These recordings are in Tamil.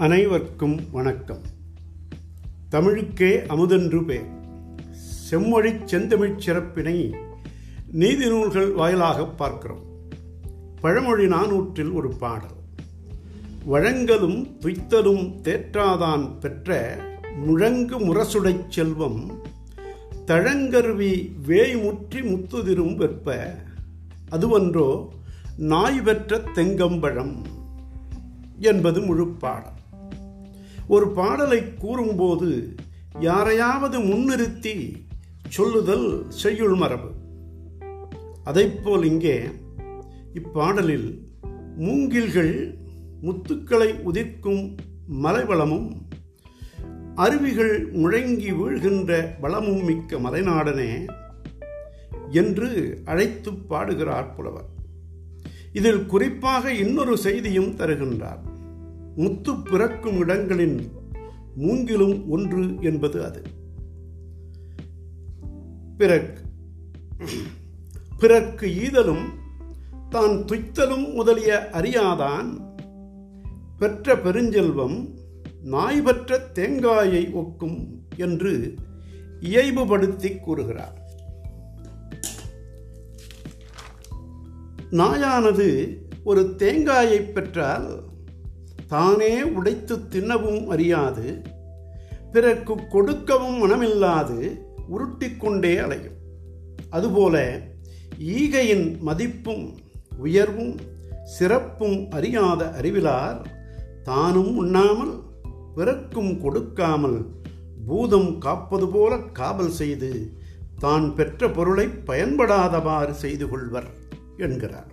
அனைவருக்கும் வணக்கம். தமிழுக்கே அமுதென்று பேர் செம்மொழி செந்தமிழ் சிறப்பினை நீதி நூல்கள் வாயிலாக பார்க்கிறோம். பழமொழி நானூற்றில் ஒரு பாடல். வழங்கலும் துய்த்தலும் தேற்றாதான் பெற்ற முழங்கு முரசுடைச் செல்வம் தழங்கருவி வேய்முற்றி முத்துதிரும் வெற்ப அதுவன்றோ நாய் பெற்ற தெங்கம்பழம் என்பது முழுப்பாடல் ஒரு பாடலை கூறும்போது யாரையாவது முன்னிறுத்தி சொல்லுதல் செய்யுள் மரபு. அதைப்போல் இங்கே இப்பாடலில் மூங்கில்கள் முத்துக்களை உதிர்க்கும் மலைவளமும் அருவிகள் முழங்கி வீழ்கின்ற வளமும் மிக்க மலைநாடனே என்று அழைத்து பாடுகிறார் புலவர். இதில் குறிப்பாக இன்னொரு செய்தியும் தருகின்றார். முத்து பிறக்கும் இடங்களின் மூங்கிலும் ஒன்று என்பது அது. பிறக் பிறர்க்கு ஈதலும் தான் துய்த்தலும் முதலிய அறியாதான் பெற்ற பெருஞ்செல்வம் நாய் பெற்ற தேங்காயை ஒக்கும் என்று இயல்புபடுத்தி கூறுகிறார். நாயானது ஒரு தேங்காயை பெற்றால் தானே உடைத்து தின்னவும் அறியாது பிறர்க்கு கொடுக்கவும் மனமில்லாது உருட்டிக்கொண்டே அலையும். அதுபோல ஈகையின் மதிப்பும் உயர்வும் சிறப்பும் அறியாத அறிவிலார் தானும் உண்ணாமல் பிறக்கும் கொடுக்காமல் பூதம் காப்பது போல காவல் செய்து தான் பெற்ற பொருளை பயன்படாதவாறு செய்து கொள்வர் என்கிறார்.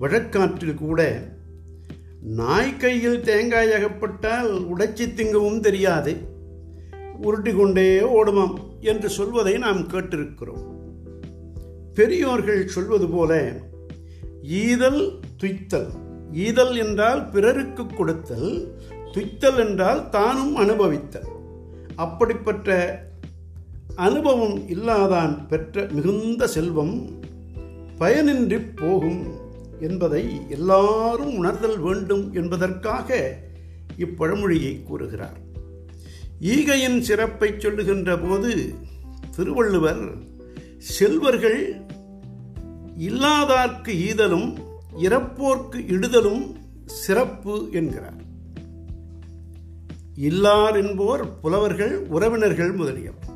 வழக்காற்றில் கூட நாய் கையில் தேங்காய் அகப்பட்டால் உடைச்சி திங்கவும் தெரியாது. உருட்டி கொண்டே ஓடுமாம் என்று சொல்வதை நாம் கேட்டிருக்கிறோம். பெரியோர்கள் சொல்வது போல ஈதல் துய்த்தல். ஈதல் என்றால் பிறருக்கு கொடுத்தல் துய்த்தல் என்றால் தானும் அனுபவித்தல். அப்படிப்பட்ட அனுபவம் இல்லாதான் பெற்ற மிகுந்த செல்வம் பயனின்றி போகும். என்பதை எல்லாரும் உணர்தல் வேண்டும் என்பதற்காக இப்பழமொழியை கூறுகிறார். ஈகையின் சிறப்பை சொல்லுகின்ற போது திருவள்ளுவர் செல்வர்கள் இல்லாதார்க்கு ஈதலும் இறப்போர்க்கு இடுதலும் சிறப்பு என்கிறார். இல்லார் என்போர் புலவர்கள் உறவினர்கள் முதலியவர்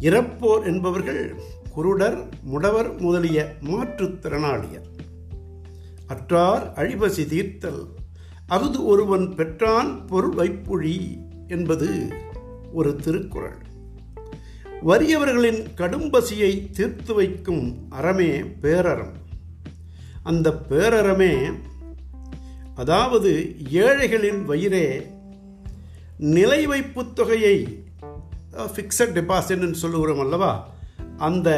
இறப்போர் என்பவர்கள் குருடர் முடவர் முதலிய மாற்றுத்திறனாளியர் அற்றார் அழிபசி தீர்த்தல். அஃது ஒருவன் பெற்றான் பொருள் வைப்புழி என்பது ஒரு திருக்குறள். வறியவர்களின் கடும்பசியை தீர்த்து வைக்கும் அறமே பேரறம். அந்த பேரறமே அதாவது ஏழைகளின் வயிறே நிலை வைப்பு தொகையை ஃபிக்ஸட் டெபாசிட்னு சொல்லுகிறோம் அல்லவா? அந்த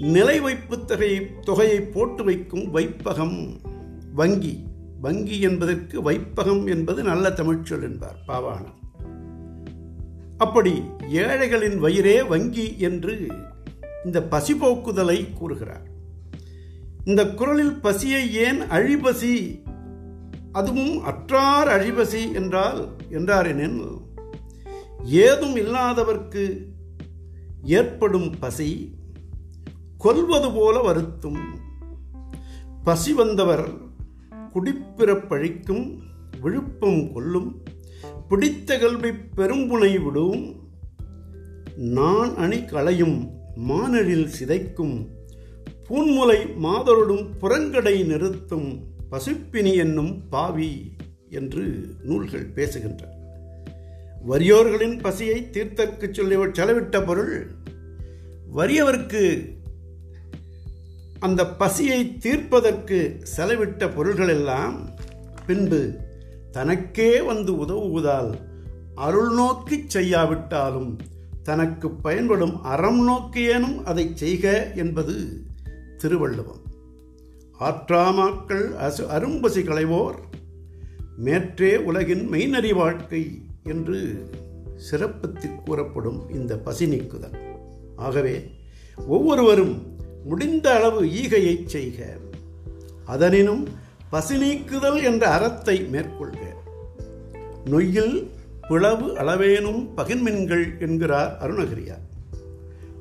நிலை வைப்பு தொகையை தொகையை போட்டு வைக்கும் வைப்பகம் வங்கி. வங்கி என்பதற்கு வைப்பகம் என்பது நல்ல தமிழ்ச்சொல் என்பார் பாவாணர். அப்படி ஏழைகளின் வயிறே வங்கி என்று இந்த பசி போக்குதலை கூறுகிறார். இந்த குரலில் பசியை ஏன் அழிபசி? அதுவும் அற்றார் அழிபசி என்றால் என்றாரெனில் ஏதும் இல்லாதவர்க்கு ஏற்படும் பசி கொல்வது போல வருத்தும். பசி வந்தவர் குடிப்பிறப்பழிக்கும் விழுப்பம் கொல்லும். பிடித்த கல்வி பெரும்புனை விடும். நான் அணி களையும் மானழில் சிதைக்கும். பூன்முலை மாதரோடும் புறங்கடை நிறுத்தும். பசுப்பினி என்னும் பாவி என்று நூல்கள் பேசுகின்றன வறியோர்களின் பசியை தீர்த்தக்கு சொல்லி செலவிட்ட பொருள் வறியவருக்கு அந்த பசியை தீர்ப்பதற்கு செலவிட்ட பொருள்களெல்லாம் பின்பு தனக்கே வந்து உதவுவதால் அருள் நோக்கி செய்யாவிட்டாலும் தனக்கு பயன்படும் அறம் நோக்கியேனும் அதை செய்க என்பது திருவள்ளுவம். ஆற்றாமாக்கள் அசு அரும்பசி களைவோர் மேற்றே உலகின் மெய்நறி வாழ்க்கை என்று சிறப்பத்தில் கூறப்படும் இந்த பசி நீக்குதல். ஆகவே ஒவ்வொருவரும் முடிந்த அளவு ஈகையை செய்க. அதனினும் பசி நீக்குதல் என்ற அறத்தை மேற்கொள்க. நொய்யில் பிளவு அளவேனும் பகின்மின்கள் என்கிறார் அருணகிரியார்.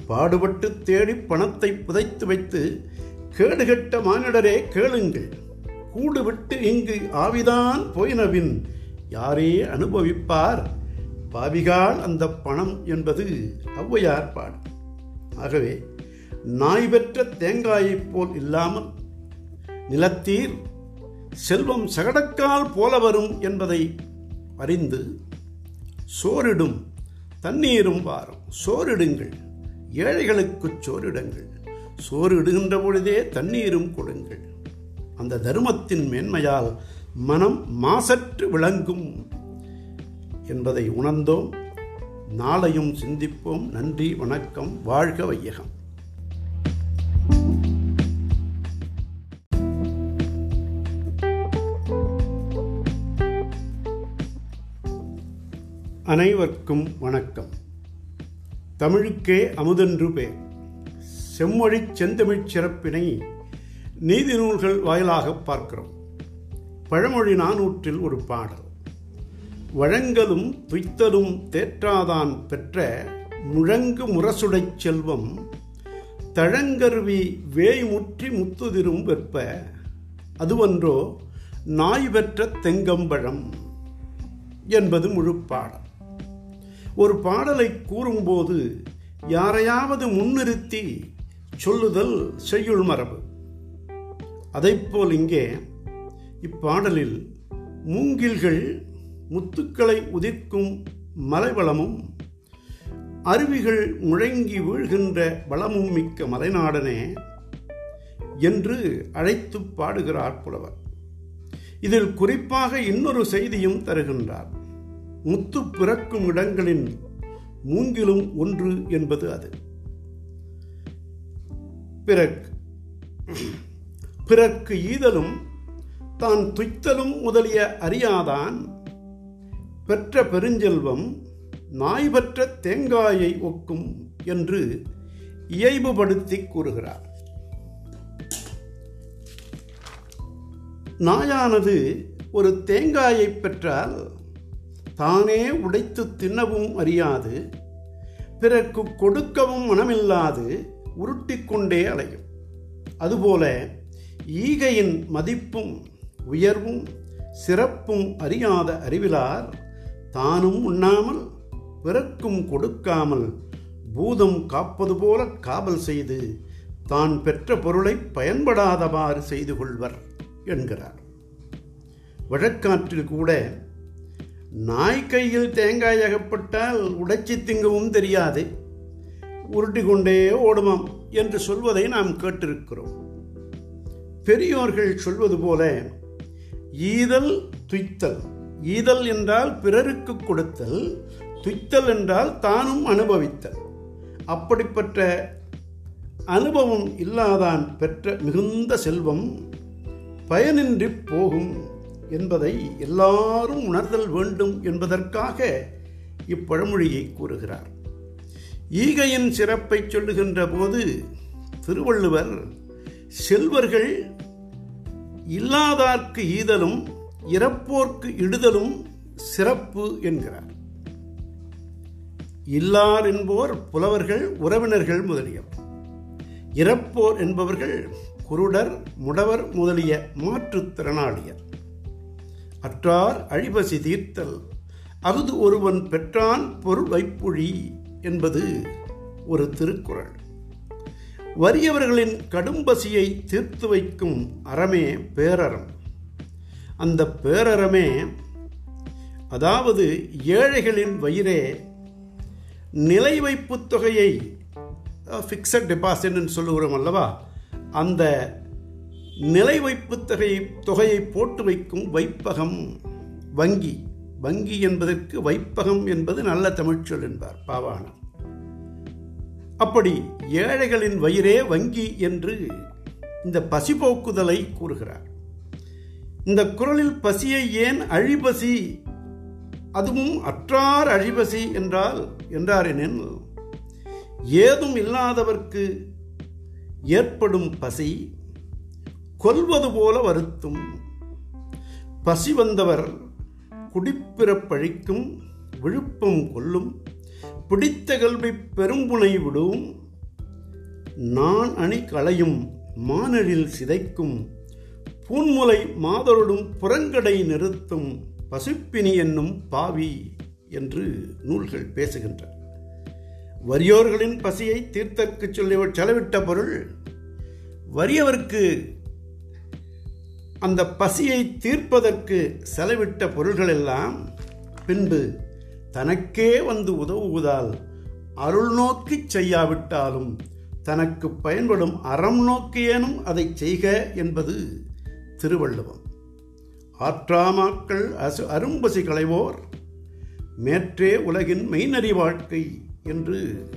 பாடுபட்டு தேடி பணத்தை புதைத்து வைத்து கேடுகட்ட மானிடரே கேளுங்கள். கூடுவிட்டு இங்கு ஆவிதான் போயினவின் யாரே அனுபவிப்பார்? பாவிகால் அந்த பணம் என்பது ஔவையார் பாடு. ஆகவே நாய் பெற்ற தேங்காயைப் போல் இல்லாமல் நிலத்தீர் செல்வம் சகடக்கால் போல வரும் என்பதை அறிந்து சோறிடும் தண்ணீரும் வாரும். சோறிடுங்கள் ஏழைகளுக்கு சோறிடுங்கள் சோறிடுகின்ற பொழுதே தண்ணீரும் கொடுங்கள். அந்த தர்மத்தின் மேன்மையால் மனம் மாசற்று விளங்கும் என்பதை உணர்ந்தோம். நாளையும் சிந்திப்போம். நன்றி வணக்கம். வாழ்க வையகம். அனைவருக்கும் வணக்கம். தமிழுக்கே அமுதென்று பேர் செம்மொழி செந்தமிழ் சிறப்பினை நீதி நூல்கள் வாயிலாக பார்க்கிறோம். பழமொழி நானூற்றில் ஒரு பாடல். வழங்கலும் துய்த்தலும் தேற்றாதான் பெற்ற முழங்கு முரசுடைச் செல்வம் தழங்கருவி வேய்முற்றி முத்துதிரும் வெப்ப அதுவன்றோ நாய் பெற்ற தெங்கம்பழம் என்பது முழுப்பாடம் ஒரு பாடலை கூறும்போது யாரையாவது முன்னிறுத்தி சொல்லுதல் செய்யுள் மரபு. அதைப்போல் இங்கே இப்பாடலில் மூங்கில்கள் முத்துக்களை உதிர்க்கும் மலைவளமும் அருவிகள் முழங்கி வீழ்கின்ற வளமும் மிக்க மலைநாடனே என்று அழைத்து பாடுகிறார் புலவர். இதில் குறிப்பாக இன்னொரு செய்தியும் தருகின்றார். முத்து பிறக்கும் இடங்களின் மூங்கிலும் ஒன்று என்பது அது. பிறக் பிறர்க்கு ஈதலும் தான் துய்த்தலும் முதலிய அறியாதான் பெற்ற பெருஞ்செல்வம் நாய் பெற்ற தேங்காயை ஒக்கும் என்று இயல்புபடுத்தி கூறுகிறார். நாயானது ஒரு தேங்காயை பெற்றால் தானே உடைத்து தின்னவும் அறியாது பிறர்க்கு கொடுக்கவும் மனமில்லாது உருட்டிக்கொண்டே அலையும். அதுபோல ஈகையின் மதிப்பும் உயர்வும் சிறப்பும் அறியாத அறிவிலார் தானும் உண்ணாமல் பிறக்கும் கொடுக்காமல் பூதம் காப்பது போல காவல் செய்து தான் பெற்ற பொருளை பயன்படாதவாறு செய்து கொள்வர் என்கிறார். வழக்காற்றில் கூட நாய் கையில் தேங்காய் அகப்பட்டால் உடைச்சி திங்கவும் தெரியாது. உருட்டி கொண்டே ஓடுமாம் என்று சொல்வதை நாம் கேட்டிருக்கிறோம். பெரியோர்கள் சொல்வது போல ஈதல் துய்த்தல். ஈதல் என்றால் பிறருக்கு கொடுத்தல் துய்த்தல் என்றால் தானும் அனுபவித்தல். அப்படிப்பட்ட அனுபவம் இல்லாதான் பெற்ற மிகுந்த செல்வம் பயனின்றி போகும். என்பதை எல்லாரும் உணர்தல் வேண்டும் என்பதற்காக இப்பழமொழியை கூறுகிறார். ஈகையின் சிறப்பை சொல்லுகின்ற போது திருவள்ளுவர் செல்வர்கள் இல்லாதார்க்கு ஈதலும் இறப்போர்க்கு இடுதலும் சிறப்பு என்கிறார். இல்லார் என்போர் புலவர்கள் உறவினர்கள் முதலியவர் இறப்போர் என்பவர்கள் குருடர் முடவர் முதலிய மாற்றுத்திறனாளியர் அற்றார் அழிபசி தீர்த்தல். அஃது ஒருவன் பெற்றான் பொருள் வைப்புழி என்பது ஒரு திருக்குறள். வறியவர்களின் கடும்பசியை தீர்த்து வைக்கும் அறமே பேரறம். அந்த பேரறமே அதாவது ஏழைகளின் வயிறே நிலை வைப்பு தொகையை ஃபிக்ஸட் டெபாசிட்னு சொல்லுகிறோம் அல்லவா? அந்த நிலை வைப்பு தொகையை தொகையை போட்டு வைக்கும் வைப்பகம் வங்கி. வங்கி என்பதற்கு வைப்பகம் என்பது நல்ல தமிழ்ச்சொல் என்பார் பாவாணர். அப்படி ஏழைகளின் வயிறே வங்கி என்று இந்த பசி போக்குதலை கூறுகிறார். இந்த குரலில் பசியை ஏன் அழிபசி? அதுவும் அற்றார் அழிபசி என்றால் என்றார் ஏதும் இல்லாதவர்க்கு ஏற்படும் பசி கொல்வது போல வருத்தும். பசி வந்தவர் குடிப்பிறப்பழிக்கும் விழுப்பம் கொல்லும். பிடித்த கல்வி பெரும்புனை விடும். நான் அணி களையும் மானழில் சிதைக்கும். பூன்முலை மாதரோடும் புறங்கடை நிறுத்தும். பசுப்பினி என்னும் பாவி என்று நூல்கள் பேசுகின்றன வறியோர்களின் பசியை தீர்த்தற்கு சொல்லி செலவிட்ட பொருள் வறியவர்க்கு அந்த பசியை தீர்ப்பதற்கு செலவிட்ட பொருள்களெல்லாம் பின்பு தனக்கே வந்து உதவுவதால் அருள் நோக்கி செய்யாவிட்டாலும் தனக்கு பயன்படும் அறம் நோக்கியேனும் அதை செய்க என்பது திருவள்ளுவம். ஆற்றாமாக்கள் அசு அரும்பசி களைவோர் மேற்றே உலகின் மெய்நறி வாழ்க்கை என்று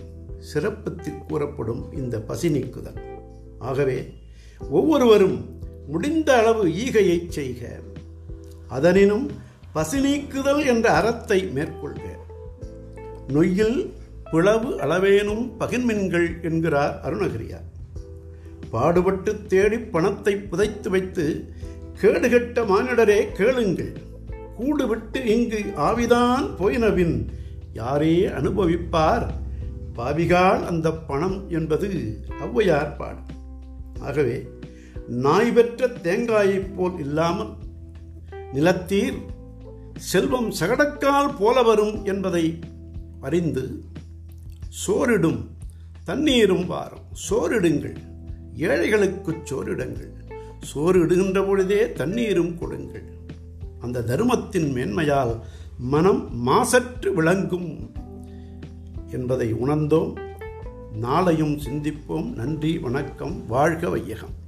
சிறப்பித்து கூறப்படும் இந்த பசி நீக்குதல். ஆகவே ஒவ்வொருவரும் முடிந்த அளவு ஈகையைச் செய்க. அதனினும் பசி நீக்குதல் என்ற அறத்தை மேற்கொள்க. நொய்யில் பிளவு அளவேனும் பகிர்மின்கள் என்கிறார் அருணகிரியார். பாடுபட்டு தேடி பணத்தை புதைத்து வைத்து கேடுகட்ட மானிடரே கேளுங்கள். கூடுவிட்டு இங்கு ஆவிதான் போயினவின் யாரே அனுபவிப்பார்? பாவிகால் அந்த பணம் என்பது ஔவையார் பாடு. ஆகவே நாய் பெற்ற தேங்காயைப் போல் இல்லாமல் நிலத்தீர் செல்வம் சகடக்கால் போல வரும் என்பதை அறிந்து சோறிடும் தண்ணீரும் வாரம். சோறிடுங்கள் ஏழைகளுக்கு சோறிடுங்கள் சோறிடுகின்ற பொழுதே தண்ணீரும் கொடுங்கள். அந்த தர்மத்தின் மேன்மையால் மனம் மாசற்று விளங்கும் என்பதை உணர்ந்தோம். நாளையும் சிந்திப்போம். நன்றி வணக்கம். வாழ்க வையகம்.